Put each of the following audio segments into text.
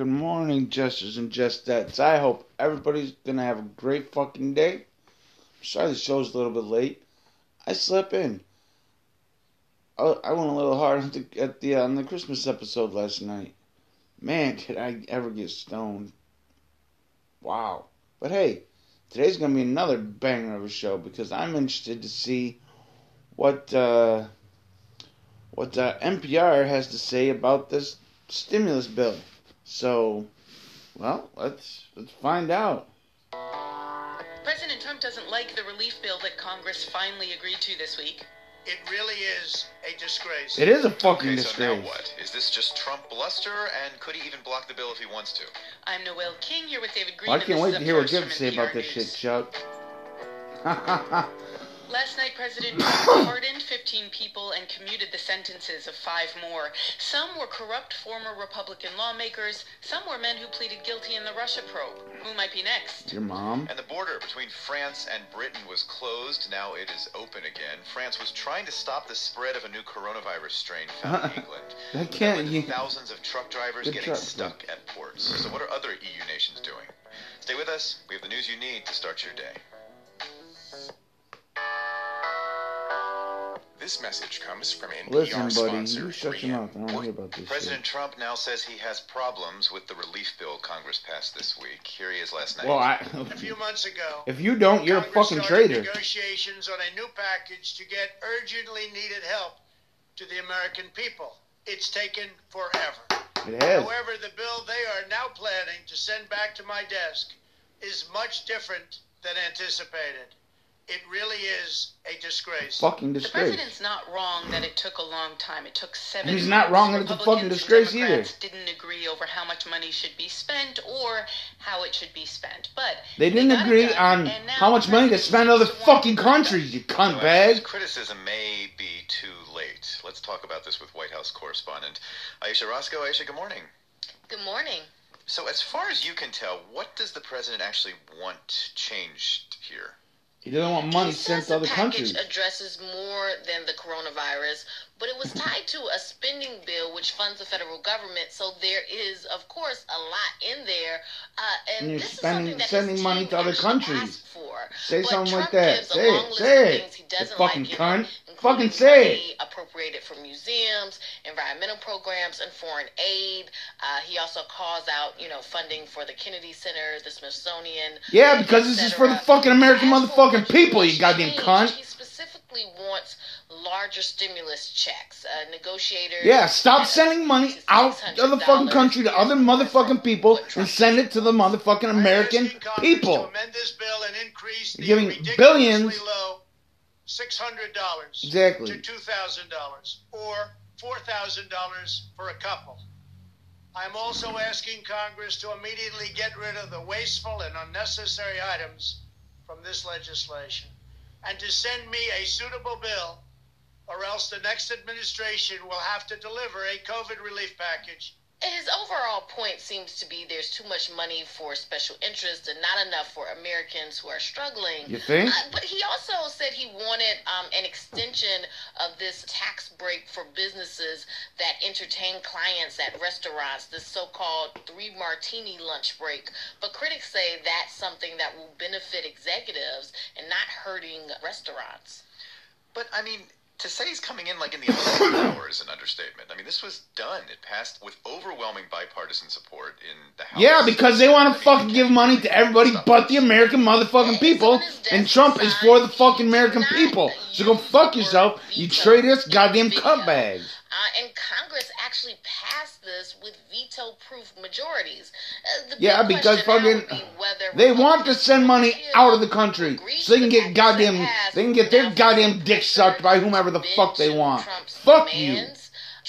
Good morning, jesters and jestettes. I hope everybody's gonna have a great fucking day. Sorry the show's a little bit late. I slept in. I, I went a little hard at the, at the on the Christmas episode last night. Man, did I ever get stoned? Wow. But hey, today's gonna be another banger of a show because I'm interested to see what uh, what uh, NPR has to say about this stimulus bill. So, well, let's let's find out. President Trump doesn't like the relief bill that Congress finally agreed to this week. It really is a disgrace. It is a fucking Okay, so disgrace. now what? Is this just Trump bluster, and could he even block the bill if he wants to? I'm Noel King here with David Greene. Well, I can't wait to hear what first you have to say about NPR this shit, News. Chuck. Last night, President Trump pardoned 15 people and commuted the sentences of five more. Some were corrupt former Republican lawmakers. Some were men who pleaded guilty in the Russia probe. Who might be next? Your mom. And the border between France and Britain was closed. Now it is open again. France was trying to stop the spread of a new coronavirus strain found in England. That can't. led to You, thousands of truck drivers The getting truck- stuck at ports. So what are other EU nations doing? Stay with us. We have the news you need to start your day. This message comes from NPR listen, buddy. sponsor You shut your 3M. mouth. I don't want hear about this President shit. Trump now says he has problems with the relief bill Congress passed this week. Here he is last night. Well, I. A few months ago, If you don't, you're a fucking traitor. Negotiations on a new package to get urgently needed help to the American people. It's taken forever. It has. However, the bill they are now planning to send back to my desk is much different than anticipated. It really is a disgrace. Fucking disgrace. The president's not wrong that it took a long time. It took seven. And he's not months. wrong that it's a Republicans fucking and disgrace either. Democrats Didn't agree over how much money should be spent or how it should be spent, but They didn't got it agree done, on how much money to spend on other seems to want fucking countries, you cunt actually, bag. Criticism may be too late. Let's talk about this with White House correspondent Ayesha Rascoe. Ayesha, good morning. Good morning. So, as far as you can tell, what does the president actually want changed here? He doesn't want money sent to other the package countries. addresses more than the coronavirus, but it was tied to a spending bill which funds the federal government. So there is, of course, a lot in there. Uh, and, And this is something that sending money to other countries. Asked For. Say But something Trump like that. gives a Say long it. list Say of it. things he You doesn't fucking like, cunt. know, Fucking say it. money appropriated for museums, environmental programs, and foreign aid. Uh, he also calls out, you know, funding for the Kennedy Center, the Smithsonian. Yeah, because this is for the fucking American As motherfucking people, you goddamn changed, cunt. He specifically wants larger stimulus checks. Uh, negotiators. Yeah, stop sending money out of the fucking country to other motherfucking people and send it to the motherfucking American asking To people. amend this bill and increase the giving ridiculously billions. low $600 Exactly. to $2,000 or $4,000 for a couple. I'm also asking Congress to immediately get rid of the wasteful and unnecessary items from this legislation and to send me a suitable bill, or else the next administration will have to deliver a COVID relief package His overall point seems to be there's too much money for special interests and not enough for Americans who are struggling. You think? Uh, but he also said he wanted um, an extension of this tax break for businesses that entertain clients at restaurants, this so called three martini lunch break. But critics say that's something that will benefit executives and not hurting restaurants. But I mean, to say he's coming in like in the 11th hour is an understatement. I mean, this was done. It passed with overwhelming bipartisan support in the House. Yeah, because they want to fucking give money to everybody but the. American motherfucking people, It's on his desk and Trump is for the fucking American people. So go fuck yourself, you veto traitors, goddamn video. cutbags. Uh, and Congress actually passed this with veto-proof majorities. Uh, the Yeah, because fucking be they want to send money out of the country so they can get goddamn, they can get their goddamn dick sucked by whomever the fuck they want. Trump's Fuck you.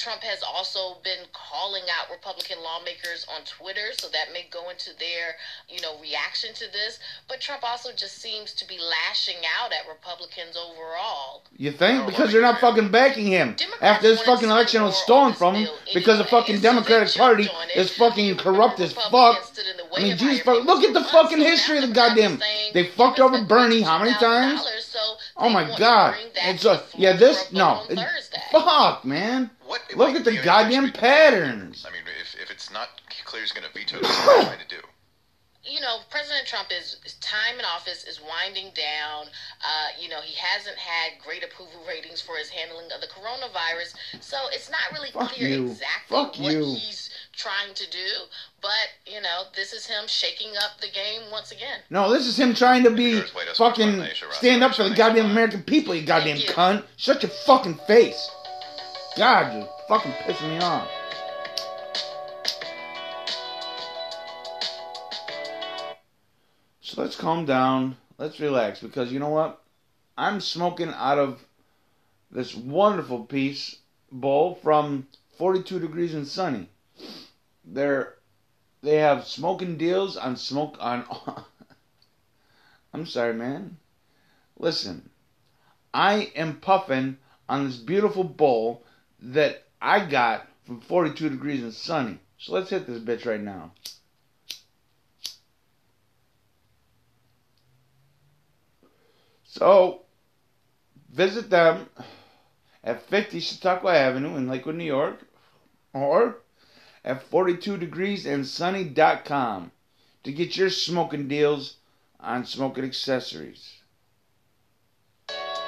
Trump has also been calling out Republican lawmakers on Twitter, so that may go into their, you know, reaction to this. But Trump also just seems to be lashing out at Republicans overall. You think? Because they're not fucking backing him. Democrats After this fucking election was stolen from him because the fucking Democratic Party is fucking corrupt as fuck. Republicans stood in the I mean, Jesus, fuck, look at the fucking history of the goddamn. They fucked over Bernie how many times? So Oh they my god. bring It's a, yeah, this, for a vote no. it- Fuck, man. What, Look what- at the you know, goddamn patterns. I mean, if, if it's not clear he's going to veto this. What he's trying to do. you know, President Trump is time in office is winding down. Uh, you know, he hasn't had great approval ratings for his handling of the coronavirus, so it's not really Fuck clear you. exactly Fuck what you. he's trying to do. But you know, this is him shaking up the game once again. No, this is him trying to be Here's White House Sports fucking Nation, stand up for the goddamn. American people, you goddamn you. cunt. Shut your fucking face. God, you're fucking pissing me off. So let's calm down. Let's relax because you know what? I'm smoking out of this wonderful piece bowl from 42 degrees and sunny. They're they have smoking deals on smoke on I'm sorry, man. Listen, I am puffing on this beautiful bowl that I got from 42 degrees and sunny. So let's hit this bitch right now. So, visit them at 50 Chautauqua Avenue in Lakewood, New York, or at 42degreesandsunny.com to get your smoking deals on smoking accessories.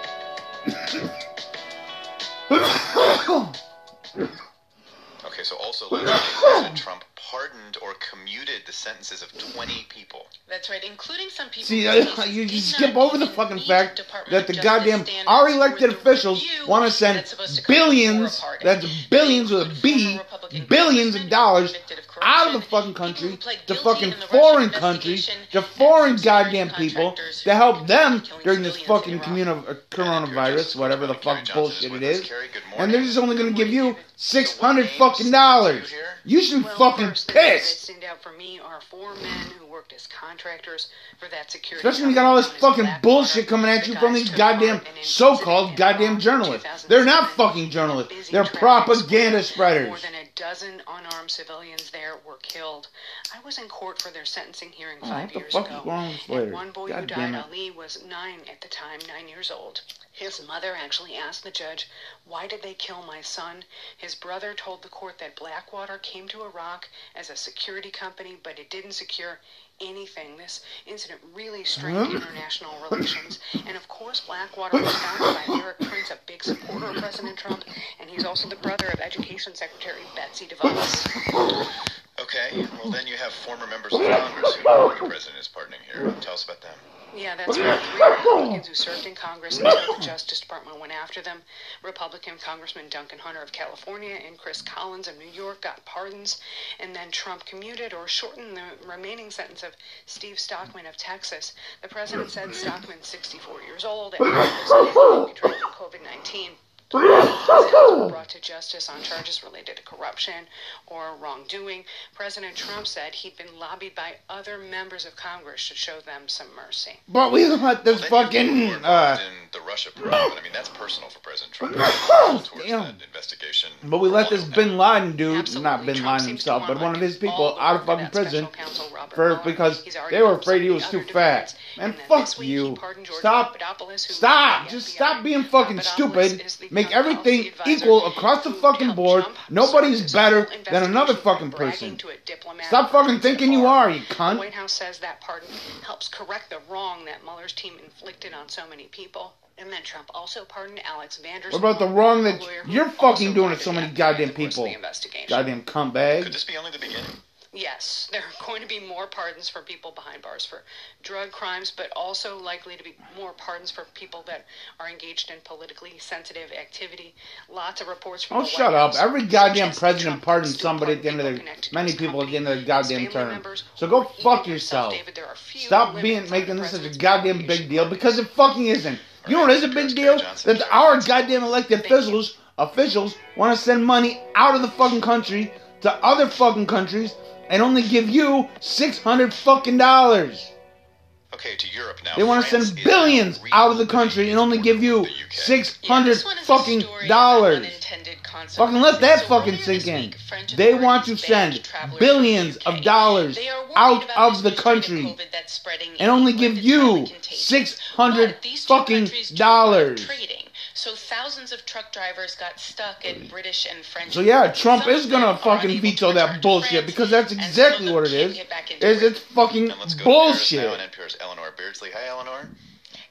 Okay, so also Trump pardoned or commuted the sentences of 20 people. That's right, including some people. See, uh, cases you just skip over the fucking fact Department that the goddamn our elected officials want to send that's supposed to come billions, before a pardon. that's billions with a Former B, Republican billions of dollars of out of the fucking country to fucking in the Russia foreign countries, to foreign goddamn people to help them during this fucking Iraq. commune of uh, coronavirus, whatever the fuck bullshit with it us. is. Kerry, good And they're just only going to give you six So what hundred names fucking do dollars. You should be Well, fucking first, pissed. out for me are four men who worked as contractors for that security. Especially when you got all this company known as fucking bullshit coming at The you from these goddamn so-called goddamn journalists. They're not fucking journalists. They're propaganda spreaders. More than a dozen unarmed civilians there were killed. I was in court for their sentencing hearing Oh, five what the years fuck ago. is going with And one boy God who died. Ali, was nine at the time, nine years old. His mother actually asked the judge, Why did they kill my son? His brother told the court that Blackwater came to Iraq as a security company, but it didn't secure anything. This incident really strained international relations. And of course, Blackwater was founded by Erik Prince, a big supporter of President Trump, and he's also the brother of Education Secretary Betsy DeVos. Okay, well then you have former members of Congress who know the president is pardoning here. Tell us about them. Yeah, that's right. Three Republicans who served in Congress until the Justice Department went after them. Republican Congressman Duncan Hunter of California and Chris Collins of New York got pardons, and then Trump commuted or shortened the remaining sentence of Steve Stockman of Texas. The president said Stockman, 64 years old, and was contracted COVID-19. was brought to justice on charges related to corruption or wrongdoing. President Trump said he'd been lobbied by other members of Congress to show them some mercy. But we let this Well, fucking uh, in the Russia probe, I mean that's personal for President Trump. Towards Damn. that investigation. but we let this Bin Laden dude, Absolutely. not Bin Trump Laden himself, but one of his people out of fucking prison for because they were afraid he was too fat. defendants. And And fuck you. he pardoned George Stop. Stop. Just FBI. stop being fucking stupid. is the Make everything advisor equal across the fucking board. Trump Nobody's start better than another fucking person. to a diplomat Stop fucking friends at thinking you are, you cunt. White House says that pardon helps correct the wrong that Mueller's team inflicted on so many people. And then Trump also pardoned Alex van der Zwaan. What about the wrong that a lawyer who you're fucking doing to so many goddamn in the course of people? the. Goddamn cunt Could this be only the beginning? Yes, there are going to be more pardons for people behind bars for drug crimes, but also likely to be more pardons for people that are engaged in politically sensitive activity. Lots of reports from Oh, the White shut up. House Every goddamn president pardons somebody at the end of their, many people at the end of their goddamn term. So go fuck yourself. David, there are few Stop being making this such a goddamn big deal because it fucking isn't. You know what is a big deal? That our goddamn elected officials officials want to send money out of the fucking country to other fucking countries and only give you six hundred fucking dollars. Okay, to Europe now. They want to send billions out of the country and only give you with the UK. six Yeah, hundred this one is a fucking dollars. Fucking let that. So fucking sink in. week, They want to send billions of dollars They are worried out of the new strain of country COVID that's spreading and only give England. It's highly you six hundred But these two fucking countries do a lot of dollars. trading. So thousands of truck drivers got stuck in British and French. So yeah, Trump is gonna fucking veto that bullshit France, because that's and some of exactly them what it is. can't is. get back into Is it. it's fucking And let's go to bullshit. now, and NPR's Eleanor Beardsley. Hi, Eleanor.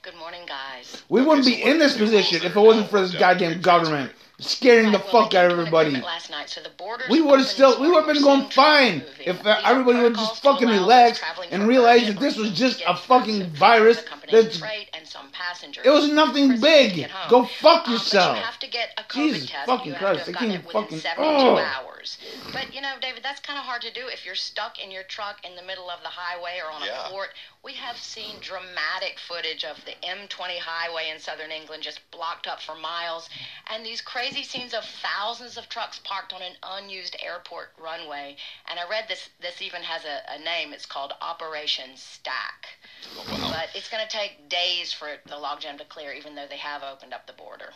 Good morning, guys. We wouldn't Okay, be in this position if it wasn't for this worked out goddamn between government scaring the fuck out of everybody. agreement Last night, so the borders We would have still, we would have been going fine if everybody would just fucking relax and realize that this was just a fucking virus The that's freight and some passengers. It was nothing big. couldn't get home. Go fuck Um, yourself. But you have to get a COVID Jesus fucking Christ, to I can't within fucking- 72 oh. hours. But you know, David, that's kind of hard to do if you're stuck in your truck in the middle of the highway or on Yeah. a port. We have seen dramatic footage of the M20 highway in southern England just blocked up for miles, and these crazy scenes of thousands of trucks parked on an unused airport runway. And I read this. This even has a, a name. It's called Operation Stack. Oh, wow. But it's going to take days for the logjam to clear, even though they have opened up the border.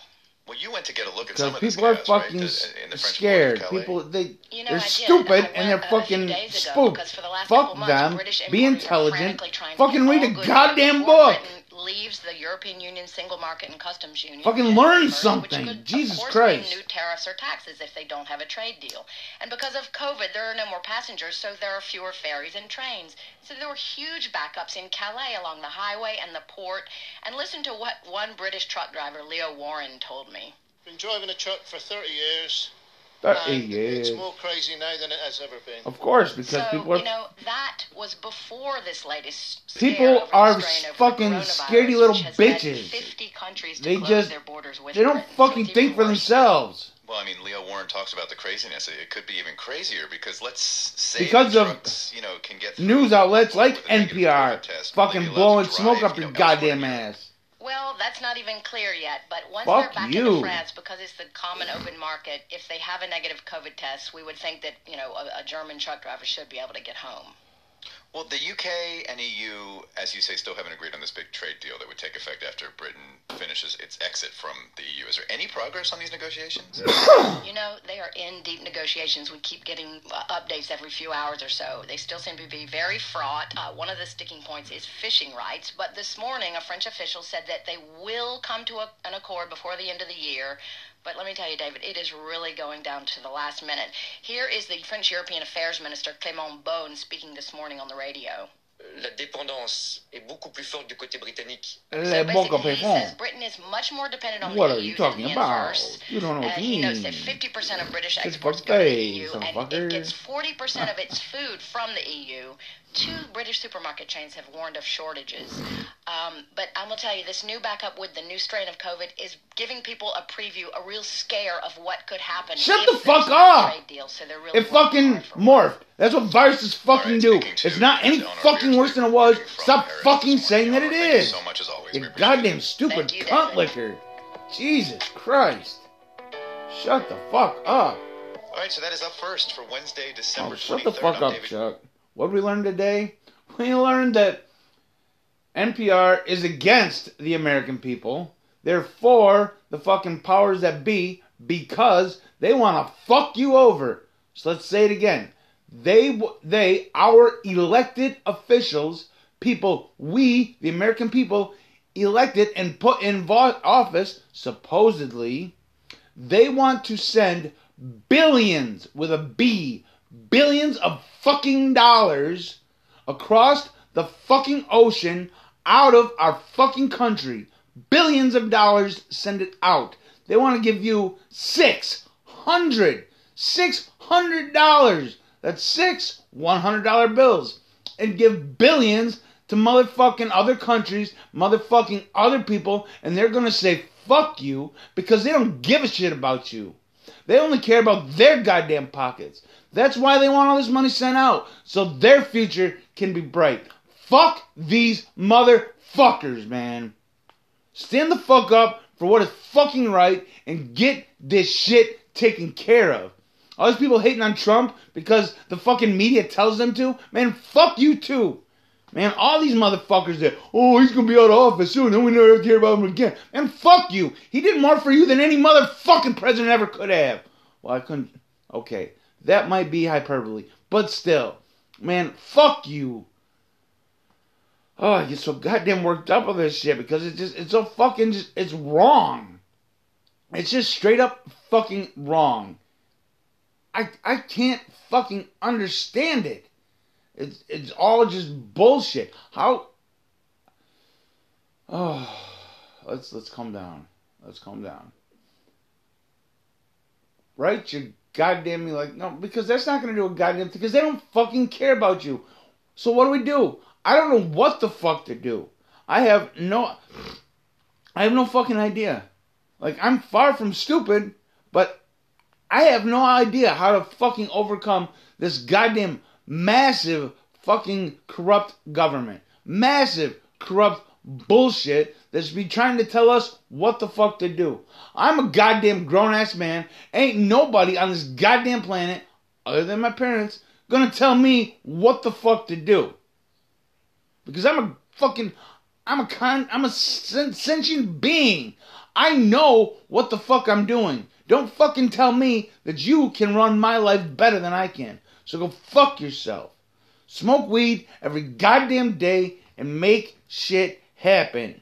Well, you went to get a look at some Because of this people are chaos, right? fucking The- in the French scared. Quarter of Calais. People, they, You know, they're stupid and they're fucking days spooked. the Fuck couple months, them. Be intelligent. frantically trying to Fucking read a goddamn book. Britain leaves the European Union Single Market and Customs Union. Fucking learn 1st, something. Which could, Jesus of course, Christ. New tariffs or taxes if they don't have a trade deal. And because of COVID, there are no more passengers, so there are fewer ferries and trains. So there were huge backups in Calais along the highway and the port. And listen to what one British truck driver, Leo Warren, told me. Been driving a truck for 30 years. That- and eh, It's more crazy now than it has ever been. Of course, because so, people are you know, that was before this latest People scare over are strain fucking coronavirus, scaredy little which has bitches. 50 countries to They close just- their borders with they don't Britain. So fucking it's think for worse themselves. Well, I mean, Leo Warren talks about the craziness. It could be even crazier because let's say Because the of trucks, you know, can get News outlets like with a negative NPR COVID test, fucking blowing to smoke up you your know, elsewhere goddamn in ass. Well, that's not even clear yet, but once Fuck they're back you. into France, because it's the common open market, if they have a negative COVID test, we would think that, you know, a, a German truck driver should be able to get home. Well, the UK and EU, as you say, still haven't agreed on this big trade deal that would take effect after Britain finishes its exit from the EU. Is there any progress on these negotiations? You know, they are in deep negotiations. We keep getting uh, updates every few hours or so. They still seem to be very fraught. Uh, one of the sticking points is fishing rights. But this morning, a French official said that they will come to a, an accord before the end of the year. But let me tell you, David, it is really going down to the last minute. Here is the French European Affairs Minister Clément Beaune speaking this morning on the radio. la dépendance est beaucoup plus forte du côté britannique. Les So bons basically, he says Britain is much more dependent on What the are EU you talking than the about? inverse. You don't know Uh, what you he notes that 50% of British exports go to the EU, and fucker. it gets 40% of its food from the EU. Two British supermarket chains have warned of shortages. Um, but I'm going to tell you, this new backup with the new strain of COVID is giving people a preview, a real scare of what could happen. Shut the fuck up! Trade deal. So they're really It fucking hard for morphed. That's what viruses fucking All right, do. It's not any fucking worse than it was. Stop Paris fucking saying that morning. it Eleanor, is. Thank you so much as always. You goddamn stupid Thank you, cunt liquor. Jesus Christ. Shut the fuck up. All right, so that is up first for Wednesday, Oh, December 23rd. shut the fuck I'm up, David Chuck. What did we learn today? We learned that NPR is against the American people. They're for the fucking powers that be because they want to fuck you over. So let's say it again. They, they, our elected officials, people, we, the American people, elected and put in office, supposedly, they want to send billions with a B, billions of fucking dollars across the fucking ocean out of our fucking country. Billions of dollars send it out. They want to give you six hundred, six hundred dollars. That's six one hundred dollar bills, and give billions to motherfucking other countries, motherfucking other people, and they're gonna say fuck you because they don't give a shit about you. They only care about their goddamn pockets. That's why they want all this money sent out, so their future can be bright. Fuck these motherfuckers, man. Stand the fuck up for what is fucking right and get this shit taken care of. All these people hating on Trump because the fucking media tells them to, man, fuck you too. Man, all these motherfuckers that, oh, he's gonna be out of office soon, then we never have to hear about him again. Man, fuck you. He did more for you than any motherfucking president ever could have. Well, I couldn't. Okay, that might be hyperbole, but still, man, fuck you. Oh, I get so goddamn worked up with this shit because it's just, it's so fucking, just, it's wrong. It's just straight up fucking wrong. I I can't fucking understand it. It's it's all just bullshit. How? Oh, let's let's calm down. Let's calm down. Right? You goddamn me like no because that's not gonna do a goddamn thing because they don't fucking care about you. So what do we do? I don't know what the fuck to do. I have no I have no fucking idea. Like I'm far from stupid, but I have no idea how to fucking overcome this goddamn massive fucking corrupt government. Massive corrupt bullshit that's be trying to tell us what the fuck to do. I'm a goddamn grown ass man. Ain't nobody on this goddamn planet, other than my parents, gonna tell me what the fuck to do. Because I'm a fucking, I'm a con, I'm a sentient being. I know what the fuck I'm doing. Don't fucking tell me that you can run my life better than I can. So go fuck yourself. Smoke weed every goddamn day and make shit happen.